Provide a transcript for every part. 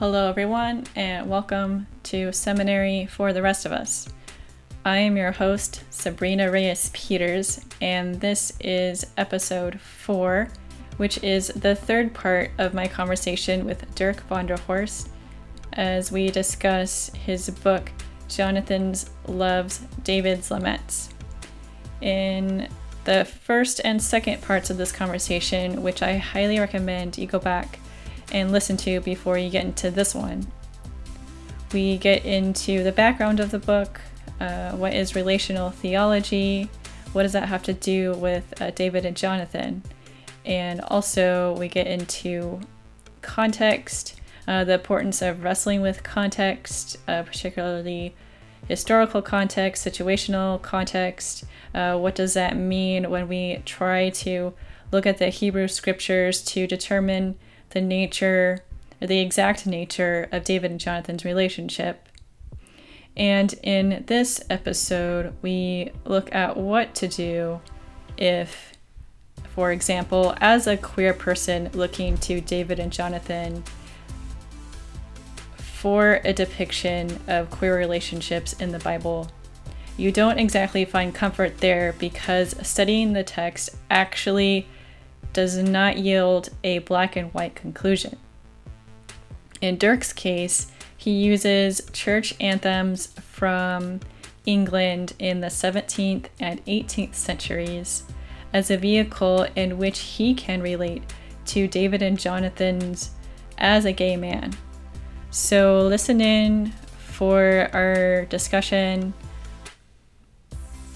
Hello, everyone, and welcome to Seminary for the Rest of Us. I am your host, Sabrina Reyes Peters, and this is episode four, which is the third part of my conversation with Dirk von der Horst as we discuss his book, Jonathan's Loves David's Laments. In the first and second parts of this conversation, which I highly recommend you go back and listen to before you get into this one. We get into the background of the book, uh, what is relational theology, what does that have to do with uh, David and Jonathan, and also we get into context, uh, the importance of wrestling with context, uh, particularly historical context, situational context. Uh, what does that mean when we try to look at the Hebrew scriptures to determine the nature, or the exact nature of David and Jonathan's relationship. And in this episode, we look at what to do if, for example, as a queer person looking to David and Jonathan for a depiction of queer relationships in the Bible, you don't exactly find comfort there because studying the text actually does not yield a black and white conclusion. In Dirk's case, he uses church anthems from England in the 17th and 18th centuries as a vehicle in which he can relate to David and Jonathan's as a gay man. So, listen in for our discussion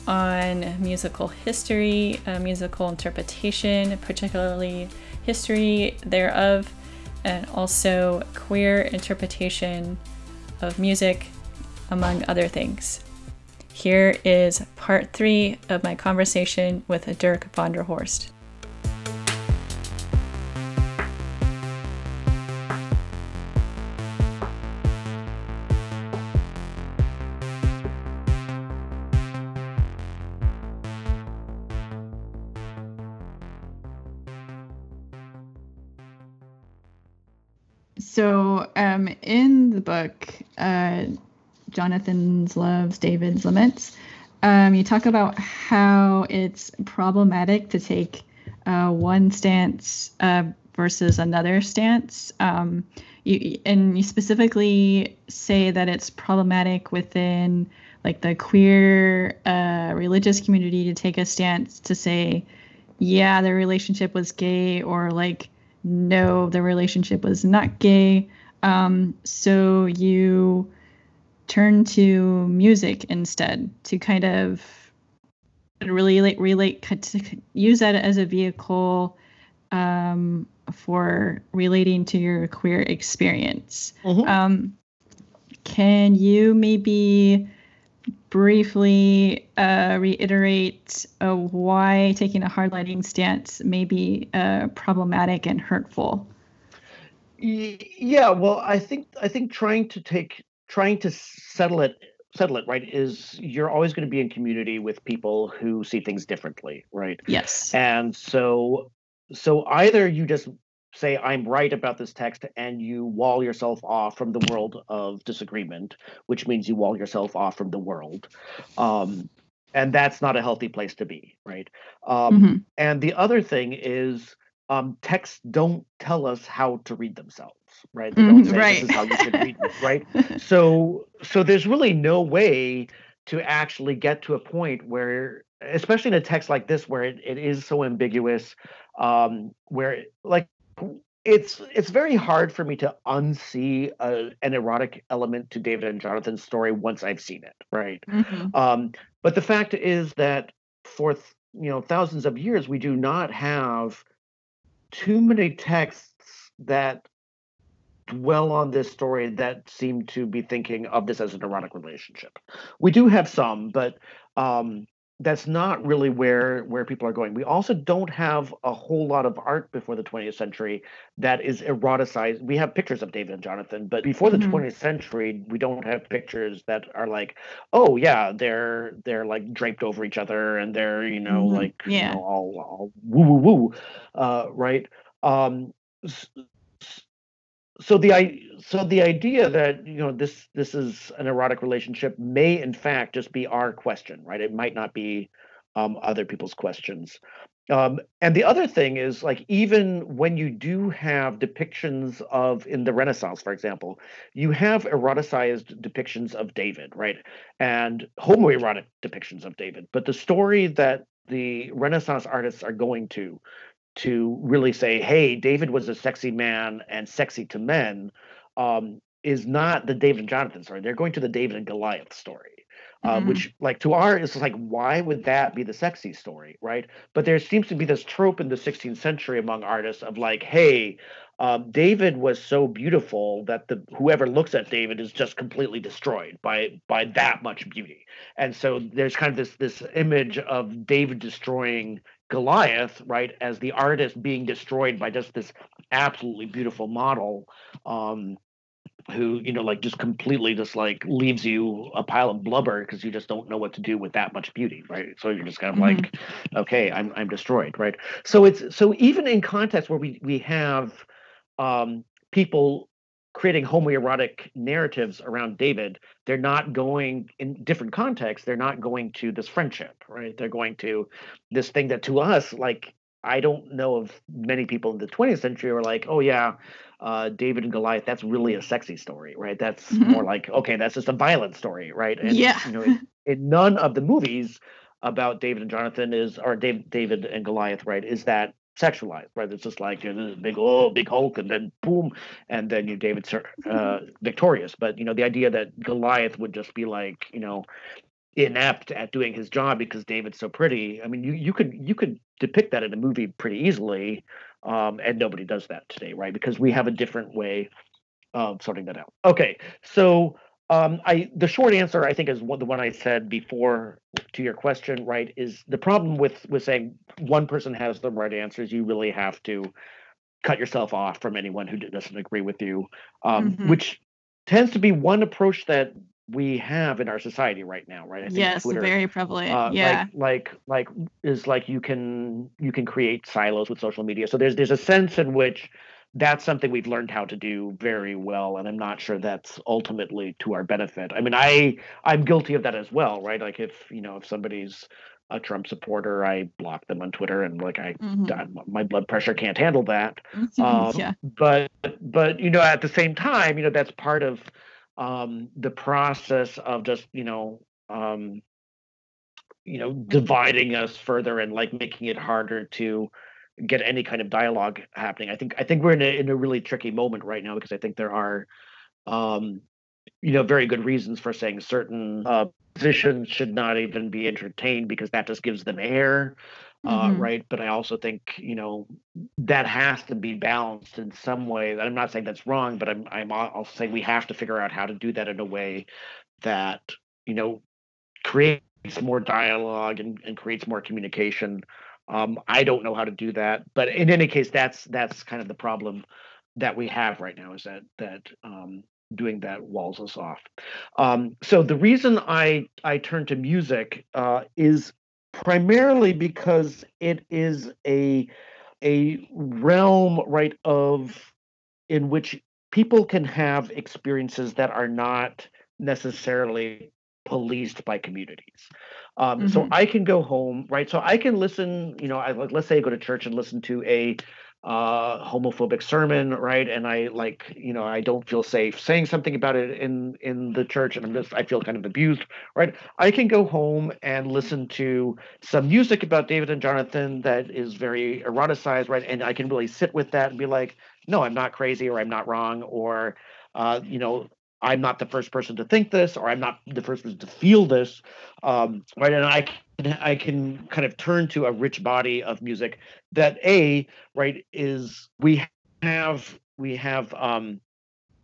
on musical history, uh, musical interpretation, particularly history thereof, and also queer interpretation of music, among other things. Here is part three of my conversation with Dirk von der Horst. So, um, in the book, uh, Jonathan's Loves, David's Laments, um, you talk about how it's problematic to take uh, one stance uh, versus another stance. Um, you, and you specifically say that it's problematic within like the queer uh, religious community to take a stance to say, yeah, their relationship was gay, or like no, the relationship was not gay. Um, so you turn to music instead to kind of really relate, relate, to use that as a vehicle um, for relating to your queer experience. Mm-hmm. Um, can you maybe briefly uh, reiterate uh, why taking a hard hardlining stance may be uh, problematic and hurtful? Yeah, well, I think I think trying to take trying to settle it settle it right is you're always going to be in community with people who see things differently, right? Yes. And so so either you just say I'm right about this text and you wall yourself off from the world of disagreement, which means you wall yourself off from the world. Um, and that's not a healthy place to be, right? Um, mm-hmm. And the other thing is um, texts don't tell us how to read themselves, right? They don't say right. this is how you should read it, right? So, so there's really no way to actually get to a point where, especially in a text like this, where it, it is so ambiguous, um, where like it's it's very hard for me to unsee a, an erotic element to David and Jonathan's story once I've seen it, right? Mm-hmm. Um, but the fact is that for th- you know thousands of years we do not have too many texts that dwell on this story that seem to be thinking of this as an erotic relationship. We do have some, but um, that's not really where where people are going. We also don't have a whole lot of art before the 20th century that is eroticized. We have pictures of David and Jonathan, but before mm-hmm. the 20th century, we don't have pictures that are like, oh yeah, they're they're like draped over each other and they're you know mm-hmm. like yeah. you know all, all woo woo woo, uh, right? Um, so the so the idea that you know this this is an erotic relationship may in fact just be our question, right? It might not be um, other people's questions. Um, and the other thing is like even when you do have depictions of in the Renaissance, for example, you have eroticized depictions of David, right? And homoerotic depictions of David. But the story that the Renaissance artists are going to to really say, hey, David was a sexy man and sexy to men, um, is not the David and Jonathan story. They're going to the David and Goliath story. Uh, mm-hmm. which like to our is like why would that be the sexy story right but there seems to be this trope in the 16th century among artists of like hey um, david was so beautiful that the whoever looks at david is just completely destroyed by by that much beauty and so there's kind of this this image of david destroying goliath right as the artist being destroyed by just this absolutely beautiful model um, who you know like just completely just like leaves you a pile of blubber because you just don't know what to do with that much beauty right so you're just kind of mm-hmm. like okay i'm i'm destroyed right so it's so even in contexts where we we have um people creating homoerotic narratives around david they're not going in different contexts they're not going to this friendship right they're going to this thing that to us like I don't know of many people in the 20th century who are like, oh yeah, uh, David and Goliath, that's really a sexy story, right? That's mm-hmm. more like, okay, that's just a violent story, right? And, yeah. You know, in, in, none of the movies about David and Jonathan is, or Dave, David and Goliath, right, is that sexualized, right? It's just like you know, this big, oh, big Hulk, and then boom, and then you David's uh, victorious. But you know, the idea that Goliath would just be like, you know, inept at doing his job because David's so pretty. I mean, you you could you could depict that in a movie pretty easily, um, and nobody does that today, right? Because we have a different way of sorting that out. Okay, so um, I the short answer I think is what the one I said before to your question, right? Is the problem with with saying one person has the right answers, you really have to cut yourself off from anyone who doesn't agree with you, um, mm-hmm. which tends to be one approach that we have in our society right now, right? I think yes, Twitter, very prevalent. Uh, yeah, like, like like is like you can you can create silos with social media. So there's there's a sense in which that's something we've learned how to do very well, and I'm not sure that's ultimately to our benefit. I mean, I I'm guilty of that as well, right? Like if you know if somebody's a Trump supporter, I block them on Twitter, and like I, mm-hmm. my blood pressure can't handle that. Um, yeah. But but you know, at the same time, you know, that's part of um, the process of just you know um, you know dividing us further and like making it harder to get any kind of dialogue happening. I think I think we're in a in a really tricky moment right now because I think there are um, you know very good reasons for saying certain uh, positions should not even be entertained because that just gives them air uh, mm-hmm. right? But I also think you know that has to be balanced in some way. I'm not saying that's wrong, but I'm I'm also saying we have to figure out how to do that in a way that you know creates more dialogue and, and creates more communication. Um, I don't know how to do that, but in any case, that's that's kind of the problem that we have right now is that that um, doing that walls us off. Um, so the reason I I turn to music uh, is primarily because it is a a realm right of in which people can have experiences that are not necessarily policed by communities. Um, mm-hmm. So I can go home, right? So I can listen, you know, I like let's say I go to church and listen to a uh, homophobic sermon, right? And I like, you know, I don't feel safe saying something about it in in the church, and I'm just I feel kind of abused, right? I can go home and listen to some music about David and Jonathan that is very eroticized, right? And I can really sit with that and be like, no, I'm not crazy, or I'm not wrong, or uh, you know, I'm not the first person to think this, or I'm not the first person to feel this, um, right? And I can, I can kind of turn to a rich body of music that a right is we have we have um,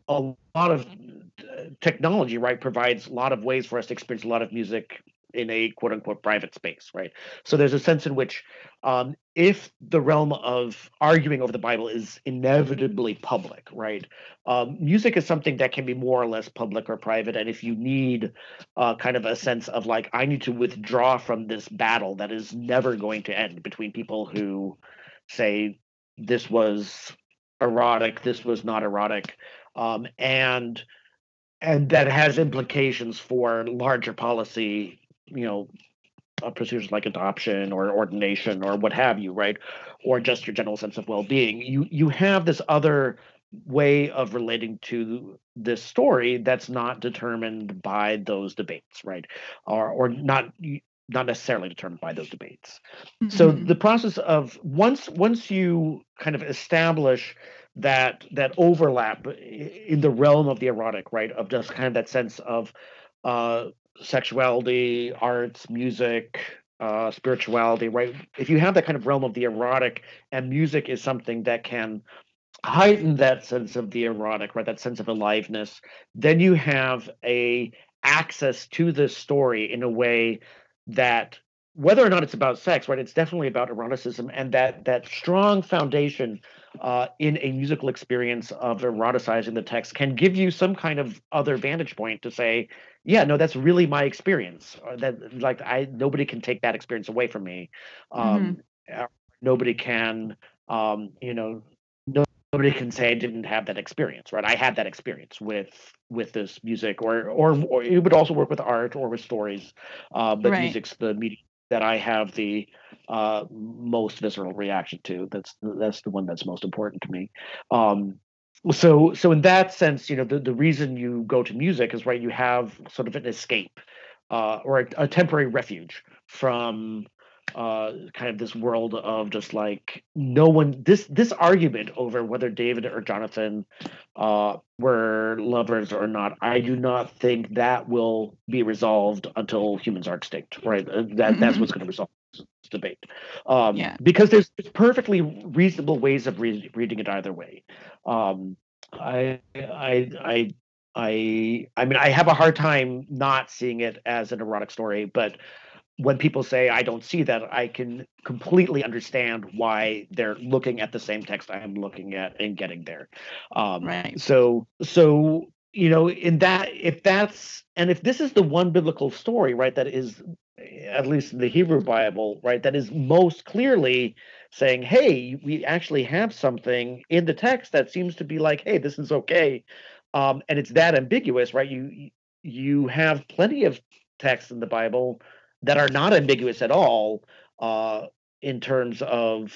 a lot of uh, technology right provides a lot of ways for us to experience a lot of music in a quote unquote private space, right? So there's a sense in which um, if the realm of arguing over the Bible is inevitably public, right? Um, music is something that can be more or less public or private. And if you need uh, kind of a sense of like, I need to withdraw from this battle that is never going to end between people who say this was erotic, this was not erotic, um, and and that has implications for larger policy, you know, uh, procedures like adoption or ordination or what have you, right? Or just your general sense of well-being. You you have this other way of relating to this story that's not determined by those debates, right? Or or not not necessarily determined by those debates. Mm-hmm. So the process of once once you kind of establish that that overlap in the realm of the erotic, right? Of just kind of that sense of uh, sexuality, arts, music, uh, spirituality, right? If you have that kind of realm of the erotic, and music is something that can heighten that sense of the erotic, right? That sense of aliveness, then you have a access to this story in a way that whether or not it's about sex, right? It's definitely about eroticism and that that strong foundation uh, in a musical experience of eroticizing the text can give you some kind of other vantage point to say, yeah, no, that's really my experience. That like I nobody can take that experience away from me. Um, mm-hmm. Nobody can, um, you know, nobody can say I didn't have that experience, right? I had that experience with with this music, or or, or it would also work with art or with stories. Uh, but right. music's the medium that I have the uh, most visceral reaction to. That's that's the one that's most important to me. Um, so so in that sense, you know, the, the reason you go to music is right. You have sort of an escape uh, or a, a temporary refuge from uh, kind of this world of just like no one this this argument over whether David or Jonathan uh, were lovers or not. I do not think that will be resolved until humans are extinct. Right, uh, that mm-hmm. that's what's going to resolve debate. Um, yeah. because there's, perfectly reasonable ways of re- reading it either way. Um, I I I I I mean I have a hard time not seeing it as an erotic story, but when people say I don't see that, I can completely understand why they're looking at the same text I'm looking at and getting there. Um, right. So, so you know, in that, if that's and if this is the one biblical story, right, that is at least the Hebrew Bible, right, that is most clearly saying, "Hey, we actually have something in the text that seems to be like, hey, this is okay," um, and it's that ambiguous, right? You you have plenty of texts in the Bible that are not ambiguous at all uh, in terms of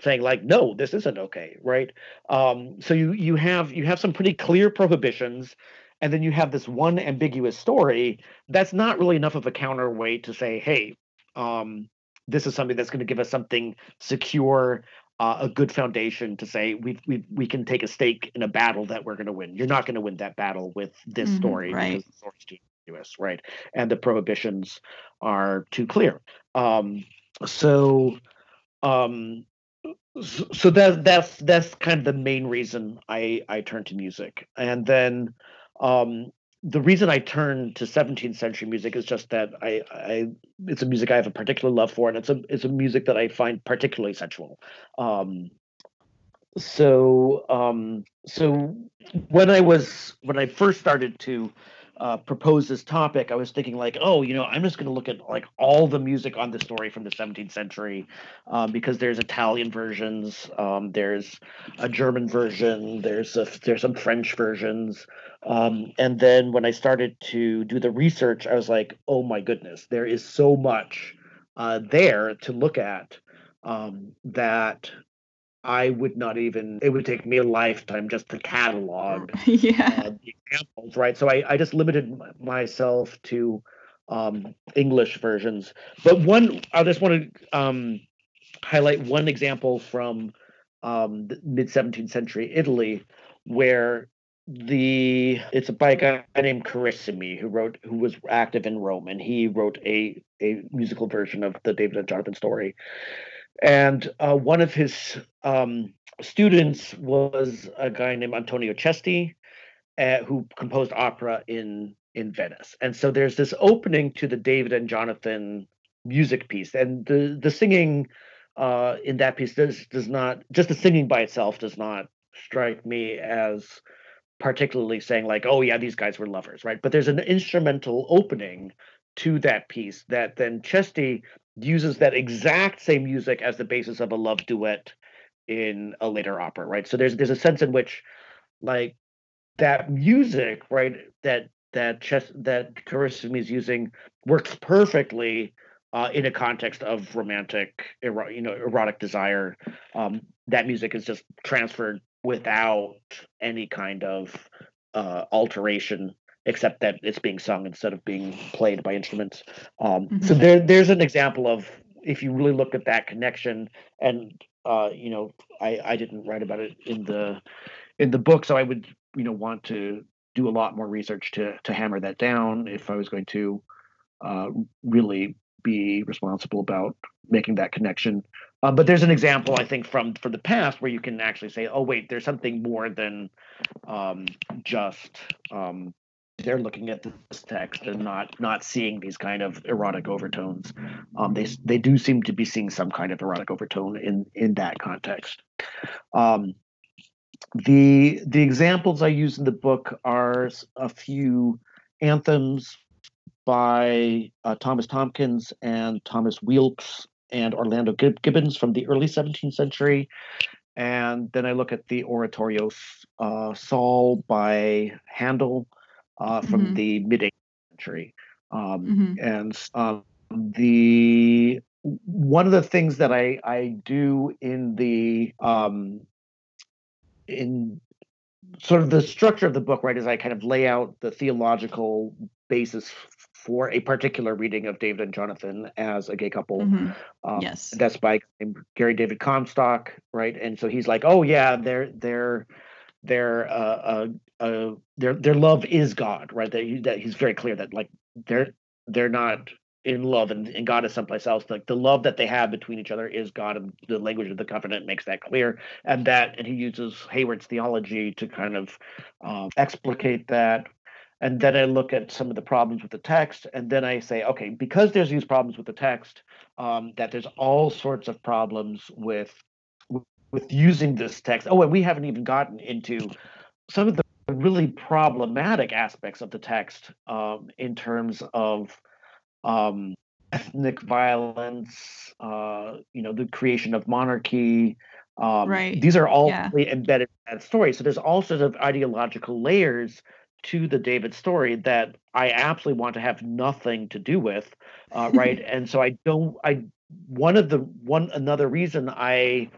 saying like no this isn't okay right um, so you you have you have some pretty clear prohibitions and then you have this one ambiguous story that's not really enough of a counterweight to say hey um, this is something that's going to give us something secure uh, a good foundation to say we we we can take a stake in a battle that we're going to win. You're not going to win that battle with this mm-hmm, story right. because the story's too ambiguous, right? And the prohibitions are too clear. Um, so, um, so that that's that's kind of the main reason I I turn to music, and then um, the reason I turn to 17th century music is just that I, I it's a music I have a particular love for, and it's a it's a music that I find particularly sensual. Um, so um, so when I was when I first started to uh, proposed this topic, I was thinking like, oh, you know, I'm just going to look at like all the music on the story from the 17th century, um, because there's Italian versions, um, there's a German version, there's a, there's some French versions, um, and then when I started to do the research, I was like, oh my goodness, there is so much uh, there to look at um, that I would not even. It would take me a lifetime just to catalog yeah. Uh, the examples, right? So I, I just limited myself to um, English versions. But one, I just want to um, highlight one example from um, mid 17th century Italy, where the it's by a guy named Carissimi who wrote who was active in Rome, and he wrote a a musical version of the David and Jonathan story and uh, one of his um, students was a guy named Antonio Cesti, uh, who composed opera in in Venice. And so there's this opening to the David and Jonathan music piece, and the the singing uh, in that piece does does not just the singing by itself does not strike me as particularly saying like oh yeah these guys were lovers right but there's an instrumental opening to that piece that then Cesti uses that exact same music as the basis of a love duet in a later opera, right? So there's there's a sense in which like that music, right? That that chess that Carissimi is using works perfectly uh, in a context of romantic, ero- you know, erotic desire. Um, that music is just transferred without any kind of uh, alteration, except that it's being sung instead of being played by instruments. Um, mm-hmm. So there, there's an example of if you really look at that connection, and uh, you know, I, I didn't write about it in the in the book, so I would you know want to do a lot more research to to hammer that down if I was going to uh, really be responsible about making that connection. Uh, but there's an example I think from from the past where you can actually say, oh wait, there's something more than um, just um, they're looking at this text and not not seeing these kind of erotic overtones. Um, they they do seem to be seeing some kind of erotic overtone in in that context. Um, the the examples I use in the book are a few anthems by uh, Thomas Tomkins and Thomas Weelkes and Orlando Gibbons from the early 17th century. And then I look at the oratorio uh, Saul by Handel uh, from mm-hmm. the mid 18th century. Um, mm-hmm. And um, the one of the things that I, I do in the um, in sort of the structure of the book, right, is I kind of lay out the theological basis for a particular reading of David and Jonathan as a gay couple. Mm-hmm. Um, yes, that's by Gary David Comstock, right? And so he's like, oh yeah, they're they're their uh, uh, uh, their their love is God, right? That, he, that he's very clear that like they're they're not in love and, and God is someplace else. Like the love that they have between each other is God, and the language of the covenant makes that clear. And that, and he uses Heyward's theology to kind of um, explicate that. And then I look at some of the problems with the text, and then I say, okay, because there's these problems with the text, um, that there's all sorts of problems with with using this text. Oh, and we haven't even gotten into some of the really problematic aspects of the text um, in terms of um, ethnic violence, uh, you know, the creation of monarchy. Um, right. These are all yeah. embedded in that story. So there's all sorts of ideological layers to the David story that I absolutely want to have nothing to do with, uh, right? and so I don't. I one of the one another reason I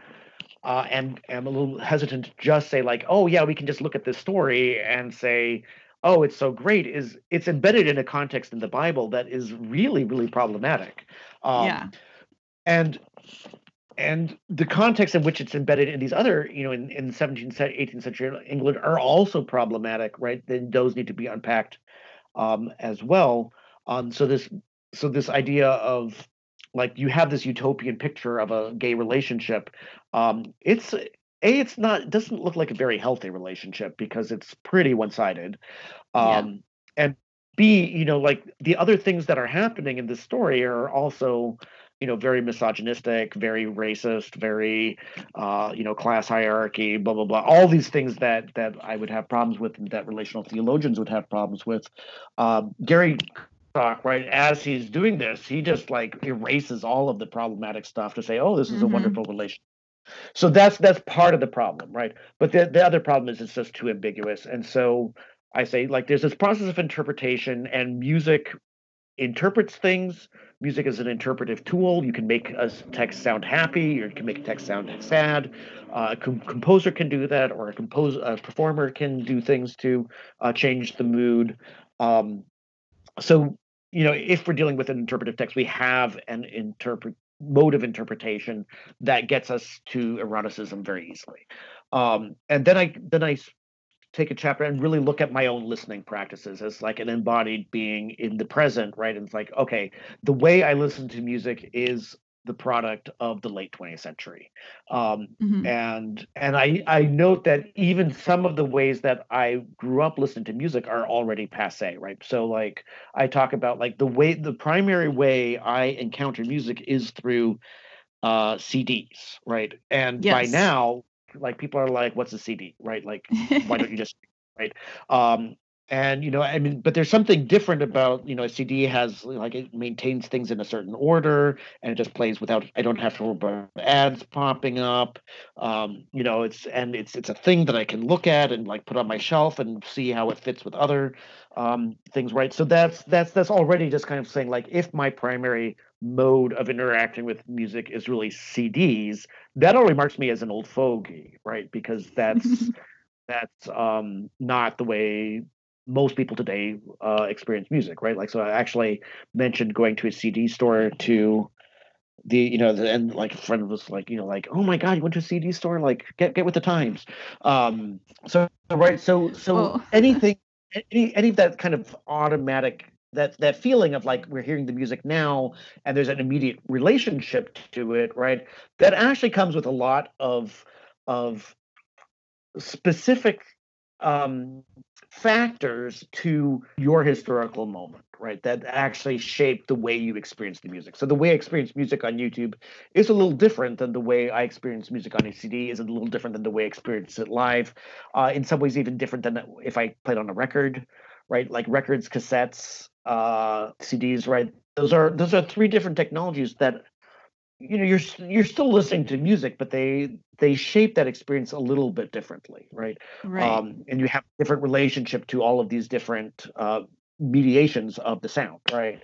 uh, am am a little hesitant to just say like, oh yeah, we can just look at this story and say oh, it's so great, is it's embedded in a context in the Bible that is really, really problematic. Um, yeah. And and the context in which it's embedded in these other, you know, in, in 17th, 18th century England are also problematic, right? Then those need to be unpacked um, as well. Um, so this so this idea of like you have this utopian picture of a gay relationship um, it's a it's not it doesn't look like a very healthy relationship because it's pretty one-sided um yeah. and b you know like the other things that are happening in this story are also you know very misogynistic very racist very uh you know class hierarchy blah blah blah all these things that that i would have problems with that relational theologians would have problems with um gary talk right as he's doing this he just like erases all of the problematic stuff to say oh this is mm-hmm. a wonderful relationship so that's that's part of the problem, right? But the the other problem is it's just too ambiguous, and so I say like there's this process of interpretation, and music interprets things. Music is an interpretive tool. You can make a text sound happy, or you can make a text sound sad. Uh, a com- composer can do that, or a compose a performer can do things to uh, change the mood. Um, so you know, if we're dealing with an interpretive text, we have an interpret mode of interpretation that gets us to eroticism very easily. Um, and then I then I take a chapter and really look at my own listening practices as like an embodied being in the present, right? And it's like, okay, the way I listen to music is the product of the late 20th century. Um, mm-hmm. and and i i note that even some of the ways that i grew up listening to music are already passe right? So like i talk about like the way the primary way i encounter music is through uh cds right? And yes. by now like people are like what's a cd right? Like why don't you just right? Um and you know i mean but there's something different about you know a cd has like it maintains things in a certain order and it just plays without i don't have to worry about ads popping up. Um you know it's and it's it's a thing that i can look at and like put on my shelf and see how it fits with other um things right? So that's that's that's already just kind of saying like if my primary mode of interacting with music is really cds that already marks me as an old fogey right? Because that's that's um, not the way most people today uh, experience music, right? Like, so I actually mentioned going to a CD store to the, you know, the, and like a friend was like, you know, like, oh my god, you went to a CD store, like, get get with the times. Um, so right, so so oh. anything, any any of that kind of automatic that that feeling of like we're hearing the music now and there's an immediate relationship to it right that actually comes with a lot of of specific um, factors to your historical moment, right? That actually shape the way you experience the music. So the way I experience music on YouTube is a little different than the way I experience music on a CD. Is a little different than the way I experience it live. Uh, in some ways, even different than if I played on a record, right? Like records, cassettes, uh, CDs, right? Those are those are three different technologies that you know you're you're still listening to music but they they shape that experience a little bit differently right, right. Um, and you have a different relationship to all of these different uh, mediations of the sound right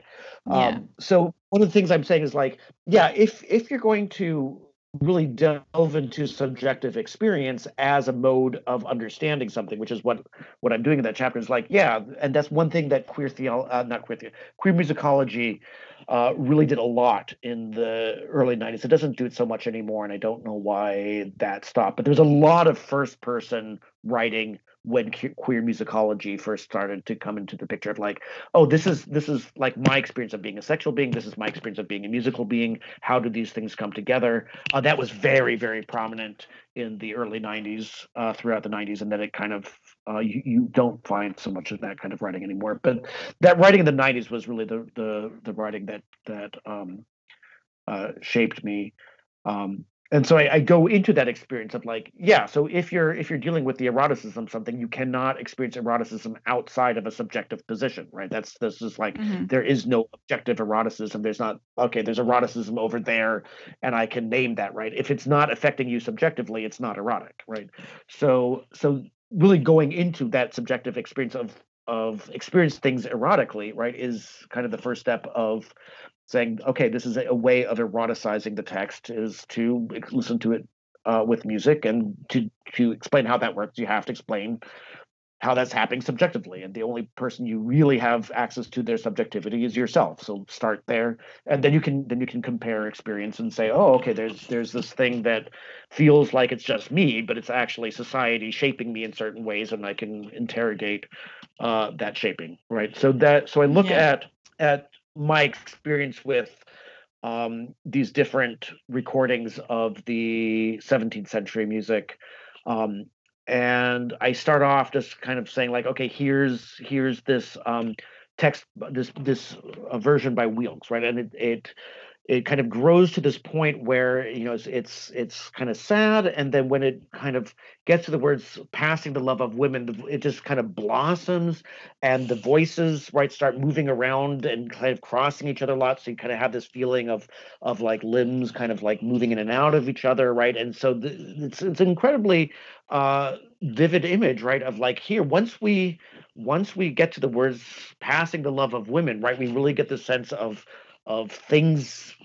yeah. um, so one of the things i'm saying is like yeah if if you're going to really delve into subjective experience as a mode of understanding something which is what what i'm doing in that chapter is like yeah and that's one thing that queer theology uh, not queer the- queer musicology uh, really did a lot in the early 90s. It doesn't do it so much anymore, and I don't know why that stopped. But there's a lot of first person writing when queer musicology first started to come into the picture of like oh this is this is like my experience of being a sexual being this is my experience of being a musical being how do these things come together? Uh, that was very very prominent in the early 90s uh, throughout the 90s and then it kind of uh, you, you don't find so much of that kind of writing anymore. But that writing in the 90s was really the the, the writing that that um, uh, shaped me. Um, and so I, I, go into that experience of like yeah so if you're if you're dealing with the eroticism something you cannot experience eroticism outside of a subjective position right? That's this is like mm-hmm. there is no objective eroticism. There's not okay there's eroticism over there and i can name that right? If it's not affecting you subjectively it's not erotic right? So so really going into that subjective experience of of experience things erotically right is kind of the first step of saying, okay, this is a, way of eroticizing the text is to listen to it uh, with music, and to to explain how that works, you have to explain how that's happening subjectively. And the only person you really have access to their subjectivity is yourself. So start there, and then you can then you can compare experience and say, oh, okay, there's there's this thing that feels like it's just me, but it's actually society shaping me in certain ways, and I can interrogate uh, that shaping, right? So that so I look yeah. at at my experience with um, these different recordings of the 17th century music um, and i start off just kind of saying like okay here's here's this um, text this this uh, version by Weelkes right? And it, it it kind of grows to this point where you know it's it's, it's kind of sad and then when it kind of gets to the words passing the love of women it just kind of blossoms and the voices right start moving around and kind of crossing each other a lot so you kind of have this feeling of of like limbs kind of like moving in and out of each other right? And so the, it's it's incredibly uh vivid image right of like here once we once we get to the words passing the love of women right we really get the sense of of things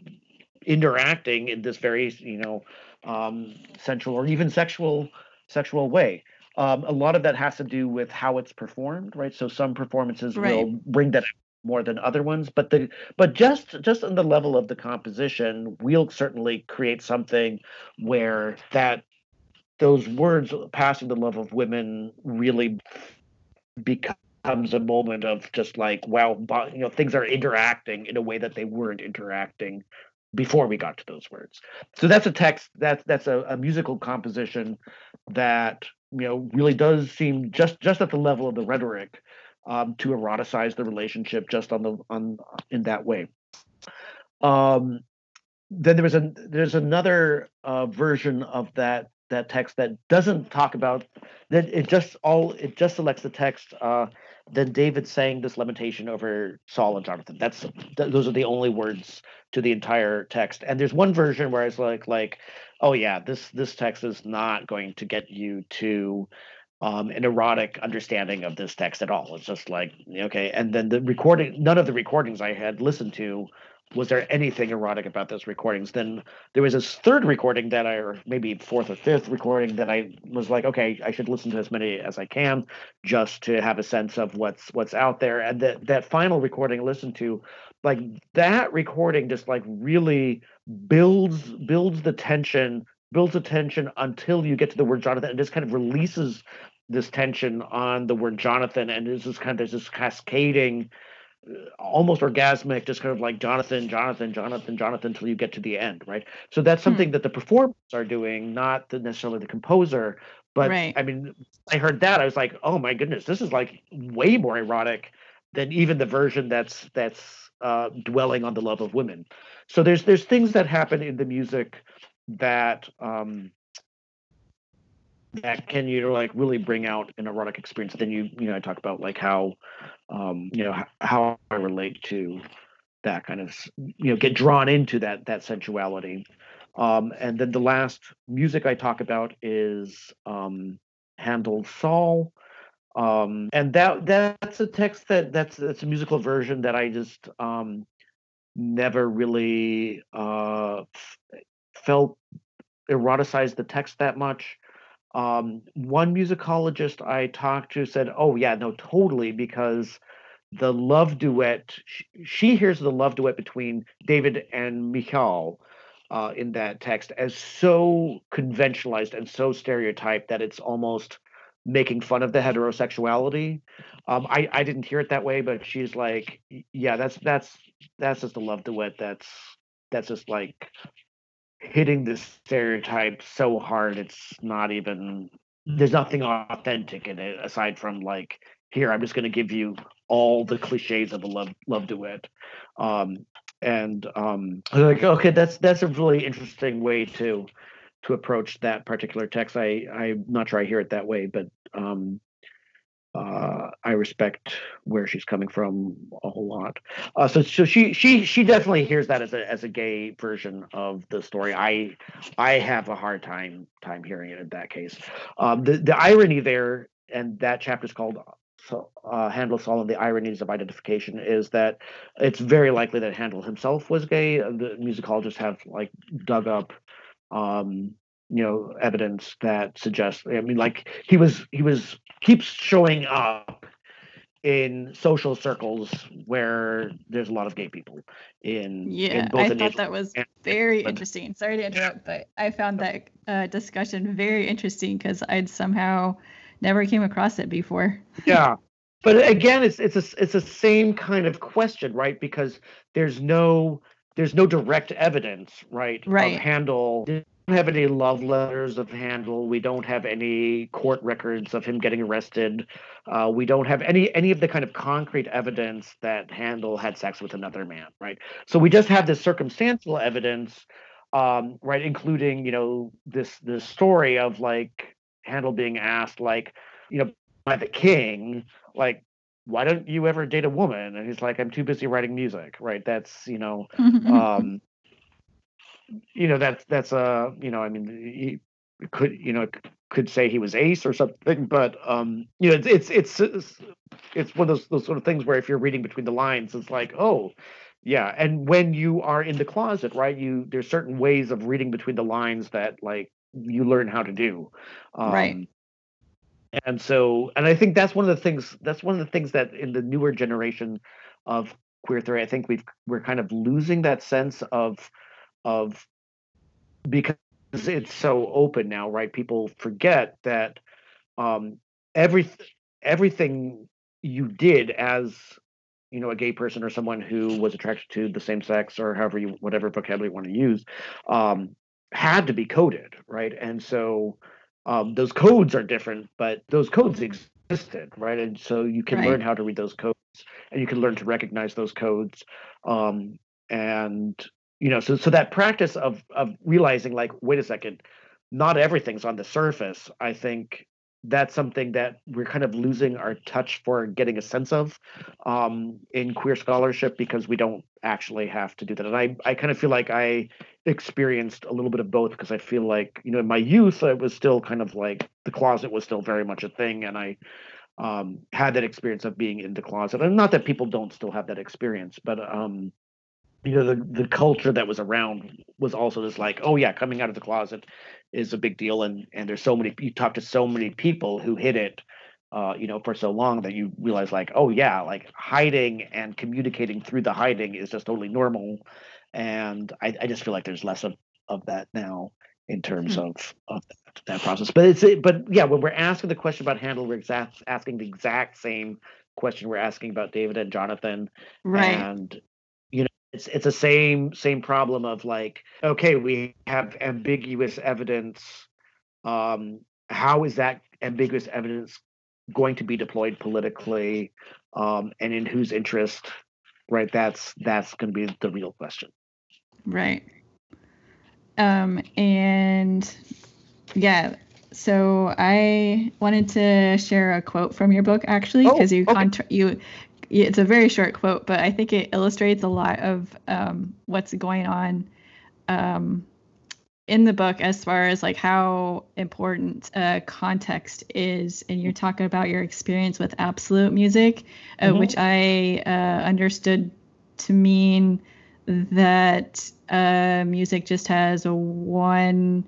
interacting in this very you know um, sensual or even sexual sexual way. Um, a lot of that has to do with how it's performed, right? So some performances right. will bring that more than other ones, but the but just just on the level of the composition, we'll certainly create something where that those words passing the love of women really become comes a moment of just like wow you know things are interacting in a way that they weren't interacting before we got to those words. So that's a text that's that's a, a musical composition that you know really does seem just just at the level of the rhetoric um, to eroticize the relationship just on the on in that way. Um then there was a there's another uh, version of that that text that doesn't talk about that it just all it just selects the text uh, then David sang this lamentation over Saul and Jonathan. That's th- those are the only words to the entire text. And there's one version where it's like like, oh yeah, this this text is not going to get you to um, an erotic understanding of this text at all. It's just like okay. And then the recording, none of the recordings I had listened to was there anything erotic about those recordings? Then there was this third recording that I, or maybe fourth or fifth recording that I was like, okay, I should listen to as many as I can just to have a sense of what's what's out there. And that that final recording I listened to, like that recording just like really builds builds the tension, builds the tension until you get to the word Jonathan and just kind of releases this tension on the word Jonathan and there's this kind of there's this cascading almost orgasmic, just kind of like Jonathan, Jonathan, Jonathan, Jonathan, until you get to the end, right? So that's hmm. something hmm. that the performers are doing, not the, necessarily the composer. But right. I mean, I heard that I was like, oh my goodness, this is like way more erotic than even the version that's that's uh, dwelling on the love of women. So there's there's things that happen in the music that um, that can you know like really bring out an erotic experience? Then you you know i talk about like how um you know how i relate to that kind of you know get drawn into that that sensuality. Um and then the last music i talk about is um handel's saul. Um and that that's a text that that's that's a musical version that i just um never really uh felt eroticized the text that much um, one musicologist I talked to said, "Oh yeah, no, totally," because the love duet she hears the love duet between David and Michal uh, in that text as so conventionalized and so stereotyped that it's almost making fun of the heterosexuality. Um, I I didn't hear it that way, but she's like, yeah, that's that's that's just a love duet. That's that's just like hitting this stereotype so hard it's not even there's nothing authentic in it aside from like here i'm just going to give you all the cliches of a love love duet. Um and um like okay that's that's a really interesting way to to approach that particular text. I i'm not sure i hear it that way but um uh, I respect where she's coming from a whole lot. Uh, so, so she she she definitely hears that as a as a gay version of the story. I I have a hard time time hearing it in that case. Um, the the irony there, and that chapter is called so uh, Handel Saul and the ironies of identification is that it's very likely that Handel himself was gay. The musicologists have like dug up um, you know evidence that suggests i mean like he was he was keeps showing up in social circles where there's a lot of gay people in yeah in i thought that was very interesting. Sorry to interrupt but i found that uh, discussion very interesting because i'd somehow never came across it before. Yeah but again it's it's a it's the same kind of question right? Because there's no there's no direct evidence right, right. of Handel have any love letters of Handel. We don't have any court records of him getting arrested. Uh, we don't have any any of the kind of concrete evidence that Handel had sex with another man, right? So we just have this circumstantial evidence, um, right, including you know this this story of like Handel being asked like you know by the king like why don't you ever date a woman and he's like i'm too busy writing music right that's you know um you know that's that's a you know I mean he could you know could say he was ace or something, but um you know it's it's it's it's one of those those sort of things where if you're reading between the lines, it's like oh yeah, and when you are in the closet, right? You there's certain ways of reading between the lines that like you learn how to do, um, right? And so, and I think that's one of the things. That's one of the things that in the newer generation of queer theory, I think we've we're kind of losing that sense of of because it's so open now, right? People forget that um, every everything you did as you know a gay person or someone who was attracted to the same sex or however you whatever vocabulary you want to use um, had to be coded, right? And so um, those codes are different, but those codes existed, right? And so you can right. learn how to read those codes, and you can learn to recognize those codes. Um, and you know so so that practice of of realizing like wait a second not everything's on the surface i think that's something that we're kind of losing our touch for getting a sense of um, in queer scholarship because we don't actually have to do that. And I, I kind of feel like I experienced a little bit of both because I feel like, you know, in my youth, I was still kind of like the closet was still very much a thing. And I um, had that experience of being in the closet. And not that people don't still have that experience, but um, you know the the culture that was around was also just like oh yeah coming out of the closet is a big deal. And and there's so many you talk to so many people who hid it uh, you know for so long that you realize like oh yeah like hiding and communicating through the hiding is just totally normal. And i, I just feel like there's less of of that now in terms mm-hmm. of of that, that, process. But it's but yeah when we're asking the question about Handel we're exact, asking the exact same question we're asking about david and jonathan. Right. And it's it's the same same problem of like okay we have ambiguous evidence. Um how is that ambiguous evidence going to be deployed politically? Um and in whose interest? Right that's that's going to be the real question. Right. Um and yeah so i wanted to share a quote from your book actually because oh, you okay. contra- you it's a very short quote, but I think it illustrates a lot of um, what's going on um, in the book as far as like how important uh, context is. And you're talking about your experience with absolute music, uh, mm-hmm. which I uh, understood to mean that uh, music just has a one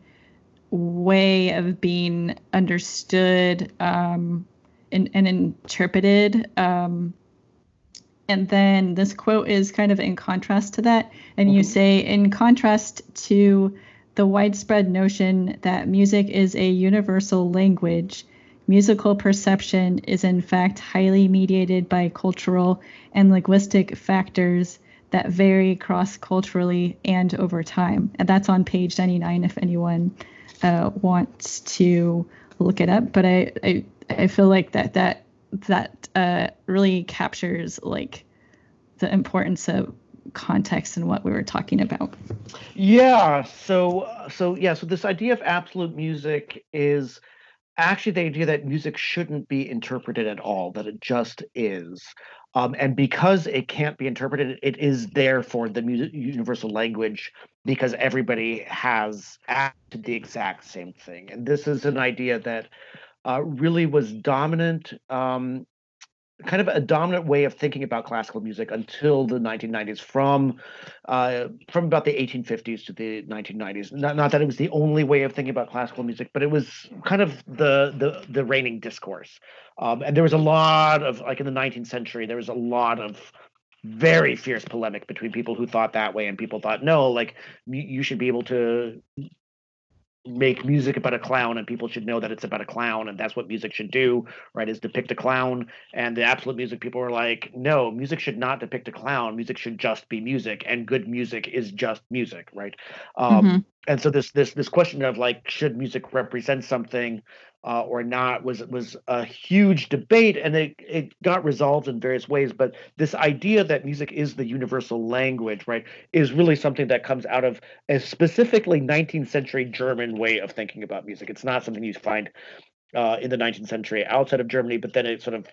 way of being understood um, and, and interpreted. Um, and then this quote is kind of in contrast to that. And mm-hmm. you say, in contrast to the widespread notion that music is a universal language, musical perception is in fact highly mediated by cultural and linguistic factors that vary cross culturally and over time. And that's on page 99 if anyone uh, wants to look it up. But I, I, I feel like that that that uh, really captures like the importance of context and what we were talking about. Yeah. So so yeah. So this idea of absolute music is actually the idea that music shouldn't be interpreted at all. That it just is. Um, and because it can't be interpreted, it is there for the music, universal language because everybody has acted the exact same thing. And this is an idea that uh, really was dominant um, kind of a dominant way of thinking about classical music until the 1990s from uh, from about the 1850s to the 1990s not, not that it was the only way of thinking about classical music but it was kind of the the, the reigning discourse. Um, and there was a lot of like in the 19th century there was a lot of very fierce polemic between people who thought that way and people thought no like you should be able to make music about a clown and people should know that it's about a clown and that's what music should do right is depict a clown. And the absolute music people are like no music should not depict a clown. Music should just be music and good music is just music right? Um, mm-hmm. And so this this this question of like should music represent something uh, or not was was a huge debate, and it it got resolved in various ways. But this idea that music is the universal language, right, is really something that comes out of a specifically 19th century German way of thinking about music. It's not something you find uh, in the 19th century outside of Germany, but then it sort of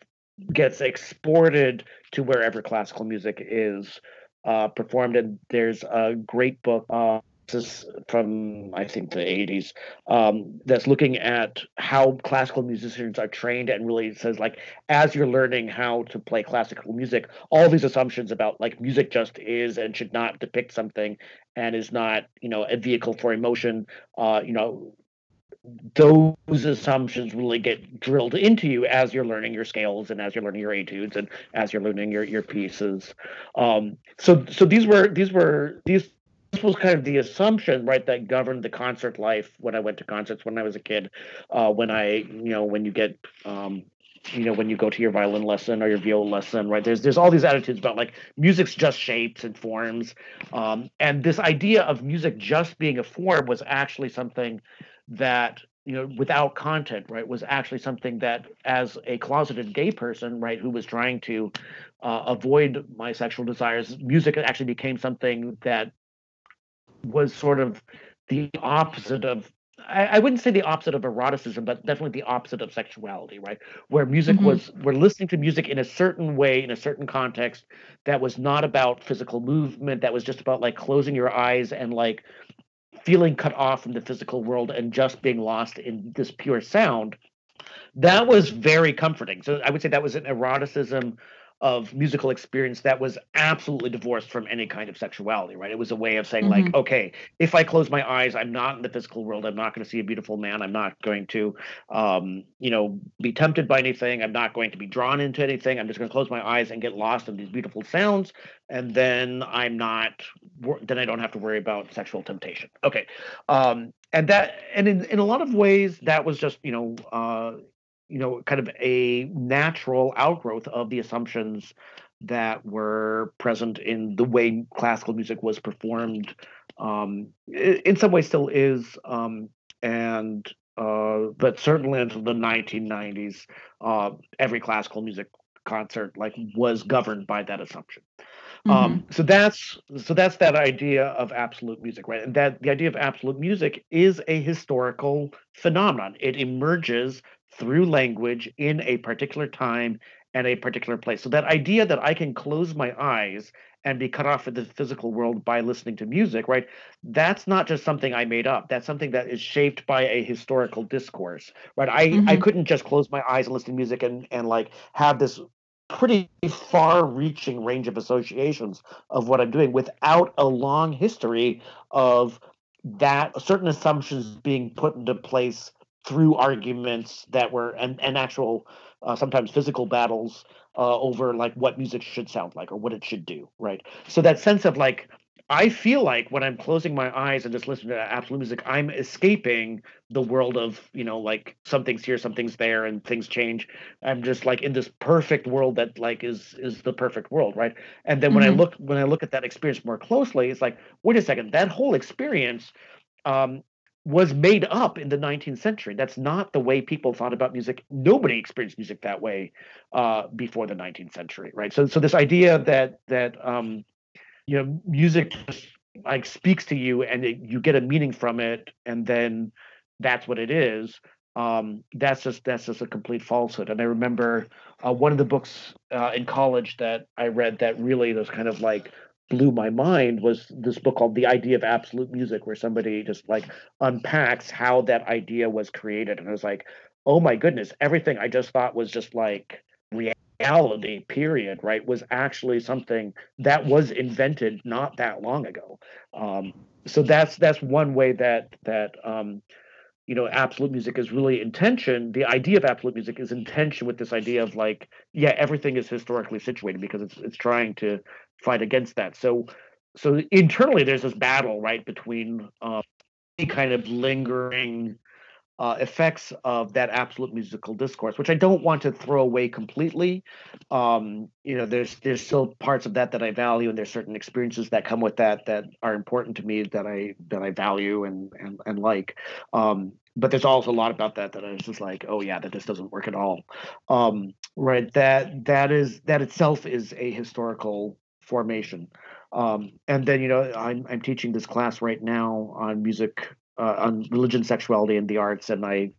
gets exported to wherever classical music is uh, performed. And there's a great book uh, is from I think the 80s um, that's looking at how classical musicians are trained and really says like as you're learning how to play classical music, all these assumptions about like music just is and should not depict something and is not you know a vehicle for emotion. Uh, you know those assumptions really get drilled into you as you're learning your scales and as you're learning your etudes and as you're learning your your pieces. Um, so so these were these were these was kind of the assumption, right, that governed the concert life when I went to concerts when I was a kid. Uh, when I, you know, when you get, um, you know, when you go to your violin lesson or your viola lesson, right? There's there's all these attitudes about like music's just shapes and forms, um, and this idea of music just being a form was actually something that you know without content right was actually something that as a closeted gay person right who was trying to uh, avoid my sexual desires music actually became something that was sort of the opposite of I, wouldn't say the opposite of eroticism, but definitely the opposite of sexuality, right? Where music mm-hmm. was, we're listening to music in a certain way, in a certain context, that was not about physical movement, that was just about like closing your eyes and like feeling cut off from the physical world and just being lost in this pure sound. That was very comforting. So I would say that was an eroticism of musical experience that was absolutely divorced from any kind of sexuality, right? It was a way of saying, mm-hmm. like, okay, if I close my eyes, I'm not in the physical world. I'm not going to see a beautiful man. I'm not going to, um, you know, be tempted by anything. I'm not going to be drawn into anything. I'm just going to close my eyes and get lost in these beautiful sounds. And then I'm not, then I don't have to worry about sexual temptation. Okay. Um, and that, and in, in a lot of ways, that was just, you know, uh, you know, kind of a natural outgrowth of the assumptions that were present in the way classical music was performed. Um, in some ways, still is, um, and uh, but certainly into the 1990s, uh, every classical music concert like was governed by that assumption. Um, mm-hmm. Um, so that's so that's that idea of absolute music, right? And that the idea of absolute music is a historical phenomenon. It emerges through language in a particular time and a particular place. So that idea that I can close my eyes and be cut off from the physical world by listening to music, right? That's not just something I made up. That's something that is shaped by a historical discourse, right? I, mm-hmm. I couldn't just close my eyes and listen to music and, and like have this pretty far reaching range of associations of what I'm doing without a long history of that certain assumptions being put into place through arguments that were and, and actual uh, sometimes physical battles uh, over like what music should sound like or what it should do right? So that sense of like i feel like when i'm closing my eyes and just listening to absolute music i'm escaping the world of you know like something's here something's there and things change. I'm just like in this perfect world that like is is the perfect world right? And then when mm-hmm. i look when i look at that experience more closely it's like wait a second that whole experience um, was made up in the 19th century. That's not the way people thought about music. Nobody experienced music that way uh, before the 19th century, right? So, so this idea that that um, you know music just like speaks to you and it, you get a meaning from it, and then that's what it is. Um, that's just that's just a complete falsehood. And I remember uh, one of the books uh, in college that I read that really was kind of like blew my mind was this book called The Idea of Absolute Music, where somebody just like unpacks how that idea was created. And I was like, oh my goodness, everything I just thought was just like reality, period, right, was actually something that was invented not that long ago. Um, so that's that's one way that that um, you know absolute music is really intention the idea of absolute music is intention with this idea of like yeah everything is historically situated because it's it's trying to fight against that. So so internally there's this battle right between uh, any kind of lingering uh, effects of that absolute musical discourse, which I don't want to throw away completely. Um, you know, there's there's still parts of that that I value, and there's certain experiences that come with that that are important to me that I that I value and and and like. Um, but there's also a lot about that that I was just like, oh yeah, that this doesn't work at all. Um, right? That that is that itself is a historical formation. Um, and then, you know, I'm, I'm teaching this class right now on music, uh, on religion, sexuality, and the arts. And I,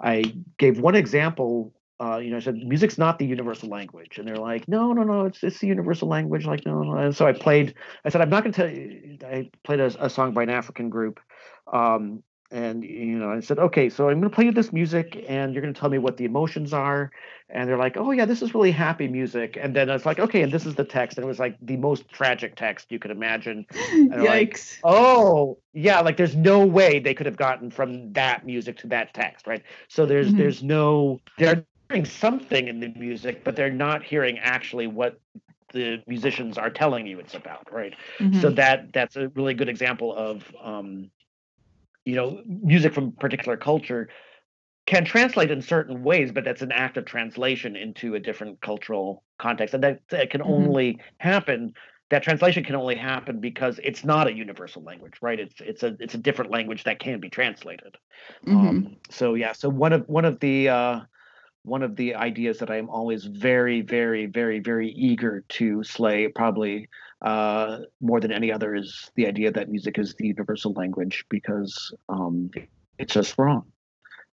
I gave one example. Uh, you know, I said music's not the universal language, and they're like, no, no, no, it's it's the universal language. Like, no, no. And so I played. I said, I'm not going to tell you. I played a, a, song by an African group, um, and you know i said okay so i'm going to play you this music and you're going to tell me what the emotions are. And they're like oh yeah this is really happy music. And then it's like okay and this is the text and it was like the most tragic text you could imagine. Yikes like, oh yeah like there's no way they could have gotten from that music to that text right? So there's mm-hmm. there's no they're hearing something in the music but they're not hearing actually what the musicians are telling you it's about right? Mm-hmm. so that that's a really good example of um you know music from particular culture can translate in certain ways but that's an act of translation into a different cultural context and that, that can mm-hmm. only happen that translation can only happen because it's not a universal language right it's it's a it's a different language that can be translated mm-hmm. um, so yeah so one of one of the uh, one of the ideas that i'm always very very very very eager to slay probably uh, more than any other is the idea that music is the universal language because um, it's just wrong.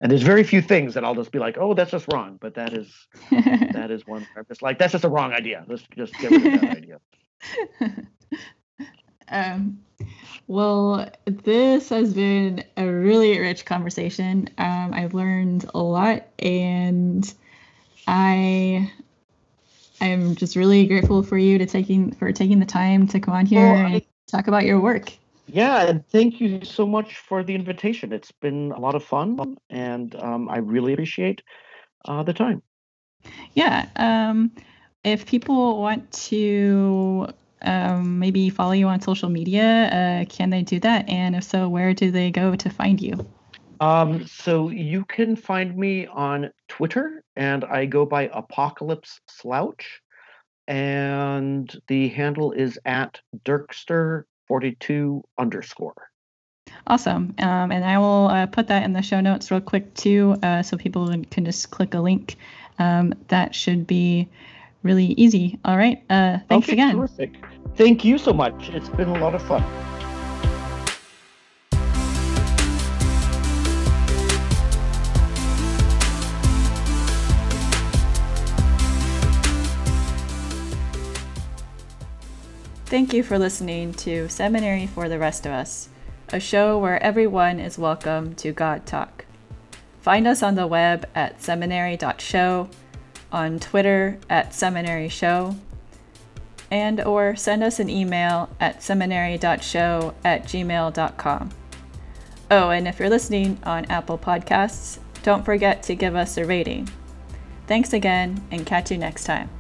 And there's very few things that I'll just be like, oh, that's just wrong. But that is that is one. I'm just like, that's just a wrong idea. Let's just get rid of that idea. um, well, this has been a really rich conversation. Um, I've learned a lot, and I I'm just really grateful for you to taking for taking the time to come on here well, I, and talk about your work. Yeah, and thank you so much for the invitation. It's been a lot of fun, and um, I really appreciate uh, the time. Yeah. Um, if people want to um, maybe follow you on social media, uh, can they do that? And if so, where do they go to find you? Um, so you can find me on Twitter, and I go by Apocalypse Slouch, and the handle is at Dirkster 42 underscore. Awesome. Um, and I will uh, put that in the show notes real quick too, uh, so people can just click a link. Um, that should be really easy. All right. Uh, thanks okay, again. Terrific. Thank you so much. It's been a lot of fun. Thank you for listening to Seminary for the Rest of Us, a show where everyone is welcome to God Talk. Find us on the web at seminary.show, on Twitter at seminary show, and or send us an email at seminary.show at gmail.com. Oh, and if you're listening on Apple Podcasts, don't forget to give us a rating. Thanks again, and catch you next time.